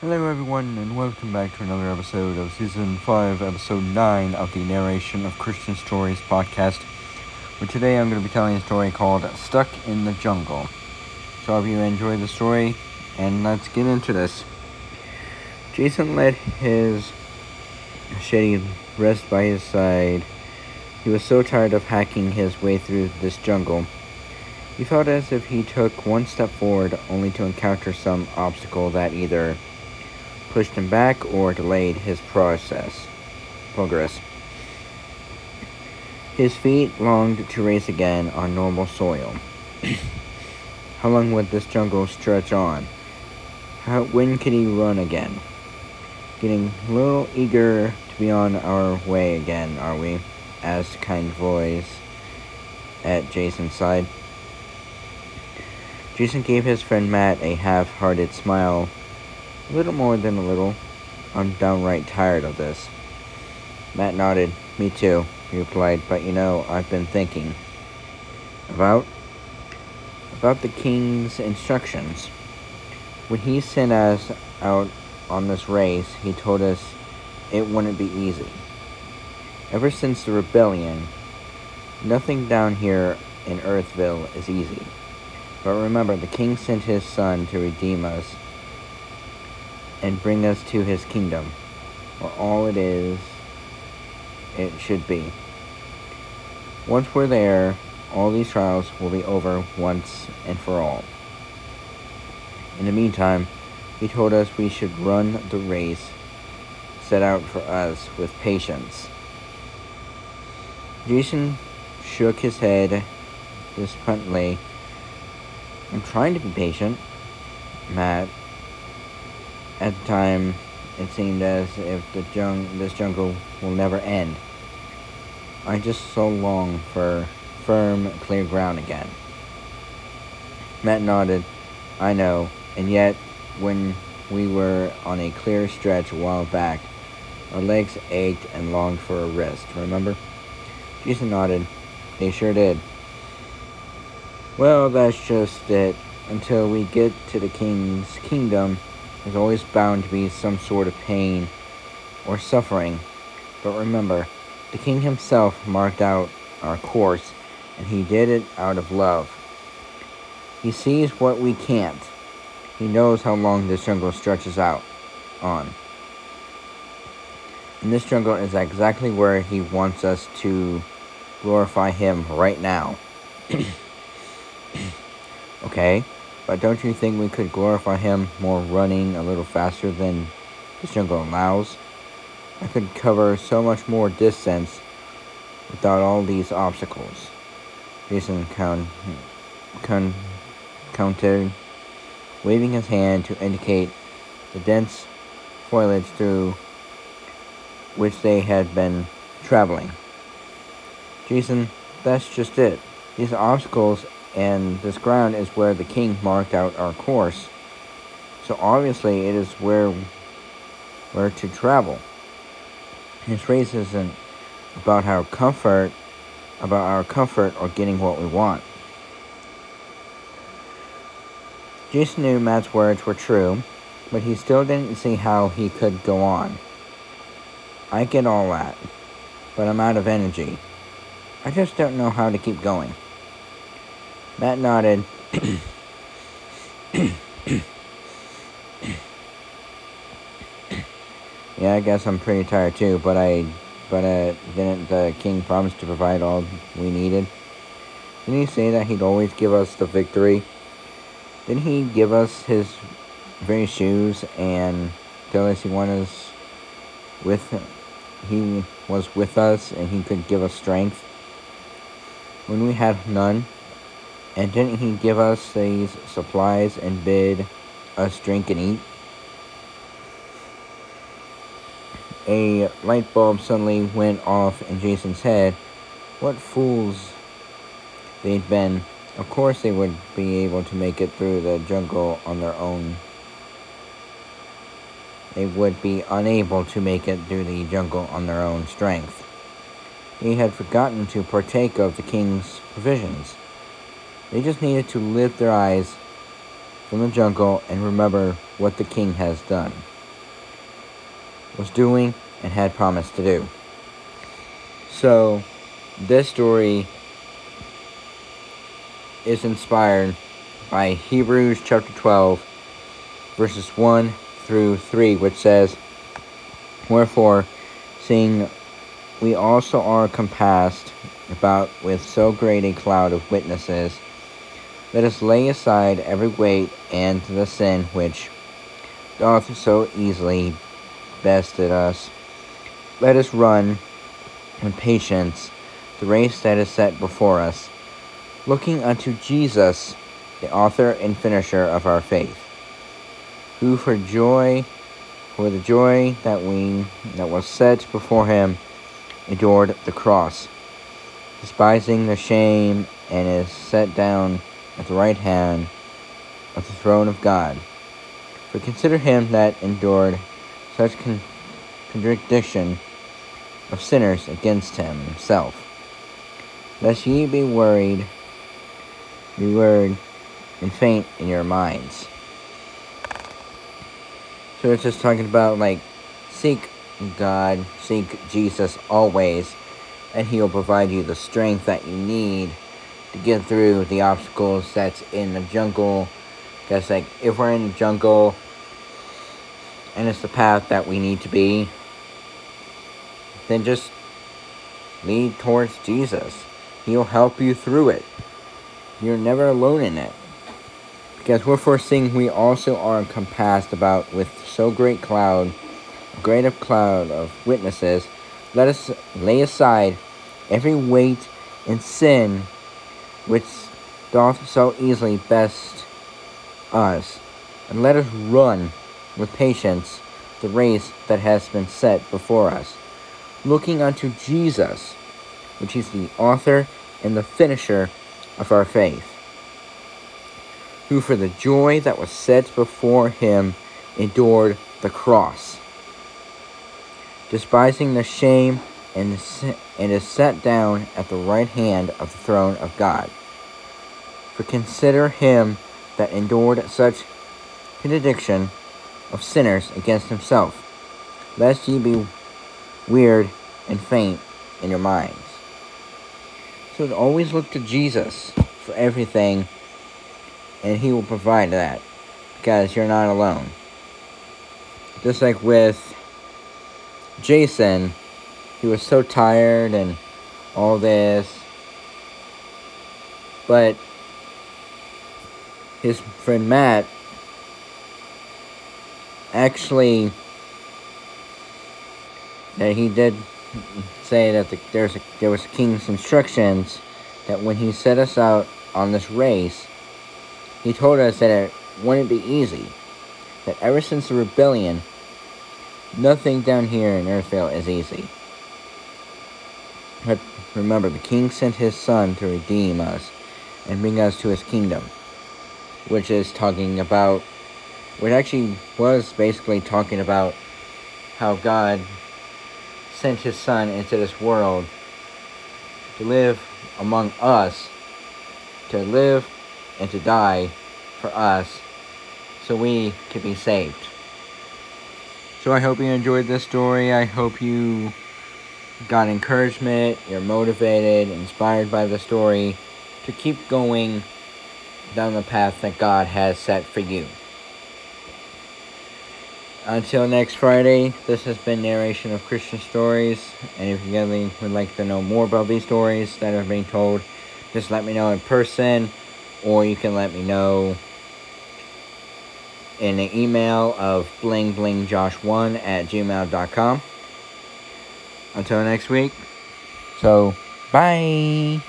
Hello, everyone, and welcome back to another episode of Season 5, Episode 9 of the Narration of Christian Stories podcast. Where today I'm going to be telling a story called Stuck in the Jungle. So, I hope you enjoy the story, and let's get into this. Jason let his machete rest by his side. He was so tired of hacking his way through this jungle. He felt as if he took one step forward only to encounter some obstacle that either pushed him back or delayed his process progress. His feet longed to race again on normal soil. How long would this jungle stretch on? How, when could he run again? Getting a little eager to be on our way again, are we? asked kind voice at Jason's side. Jason gave his friend Matt a half hearted smile a little more than a little. I'm downright tired of this. Matt nodded. Me too, he replied, but you know, I've been thinking. About? About the king's instructions. When he sent us out on this race, he told us it wouldn't be easy. Ever since the rebellion, nothing down here in Earthville is easy. But remember, the king sent his son to redeem us and bring us to his kingdom, where all it is it should be. Once we're there, all these trials will be over once and for all. In the meantime, he told us we should run the race set out for us with patience. Jason shook his head disappointedly. I'm trying to be patient, Matt at the time, it seemed as if the jung- this jungle will never end. I just so long for firm, clear ground again. Matt nodded. I know, and yet, when we were on a clear stretch a while back, our legs ached and longed for a rest, remember? Jason nodded. They sure did. Well, that's just it. Until we get to the king's kingdom, there's always bound to be some sort of pain or suffering. But remember, the king himself marked out our course, and he did it out of love. He sees what we can't. He knows how long this jungle stretches out on. And this jungle is exactly where he wants us to glorify him right now. okay? But don't you think we could glorify him more running a little faster than this jungle allows? I could cover so much more distance without all these obstacles. Jason count, count, counted, waving his hand to indicate the dense foliage through which they had been traveling. Jason, that's just it. These obstacles and this ground is where the king marked out our course. So obviously it is where we're to travel. His race isn't about our comfort, about our comfort or getting what we want. Jason knew Matt's words were true, but he still didn't see how he could go on. I get all that, but I'm out of energy. I just don't know how to keep going. Matt nodded. yeah, I guess I'm pretty tired too, but I but uh, didn't the king promise to provide all we needed? Didn't he say that he'd always give us the victory? Didn't he give us his very shoes and tell us he wanted us with he was with us and he could give us strength when we had none? And didn't he give us these supplies and bid us drink and eat? A light bulb suddenly went off in Jason's head. What fools they'd been. Of course they would be able to make it through the jungle on their own. They would be unable to make it through the jungle on their own strength. He had forgotten to partake of the king's provisions. They just needed to lift their eyes from the jungle and remember what the king has done. was doing and had promised to do. So, this story is inspired by Hebrews chapter 12, verses 1 through 3, which says, Wherefore, seeing we also are compassed about with so great a cloud of witnesses, let us lay aside every weight and the sin which doth so easily bested us. Let us run with patience the race that is set before us, looking unto Jesus, the author and finisher of our faith, who for joy for the joy that we that was set before him endured the cross, despising the shame, and is set down at the right hand of the throne of God. For consider him that endured such con- contradiction of sinners against him himself, lest ye be worried, be worried, and faint in your minds. So it's just talking about like seek God, seek Jesus always, and He'll provide you the strength that you need to get through the obstacles that's in the jungle. Because, like, if we're in the jungle and it's the path that we need to be, then just lead towards Jesus. He'll help you through it. You're never alone in it. Because we're foreseeing we also are compassed about with so great cloud great of cloud of witnesses, let us lay aside every weight and sin which doth so easily best us, and let us run with patience the race that has been set before us, looking unto Jesus, which is the author and the finisher of our faith, who for the joy that was set before him endured the cross despising the shame, and, and is set down at the right hand of the throne of God. For consider him that endured such contradiction of sinners against himself, lest ye be weird and faint in your minds. So always look to Jesus for everything, and he will provide that, because you're not alone. Just like with Jason, he was so tired and all this. But his friend Matt actually that he did say that the, there's a, there was king's instructions that when he set us out on this race, he told us that it wouldn't be easy. That ever since the rebellion, Nothing down here in Earthvale is easy. But remember, the king sent his son to redeem us and bring us to his kingdom. Which is talking about, which actually was basically talking about how God sent his son into this world to live among us, to live and to die for us, so we could be saved. So I hope you enjoyed this story. I hope you got encouragement, you're motivated, inspired by the story to keep going down the path that God has set for you. Until next Friday, this has been Narration of Christian Stories. And if you really would like to know more about these stories that are being told, just let me know in person, or you can let me know in an email of blingblingjosh1 at gmail.com. Until next week. So, bye.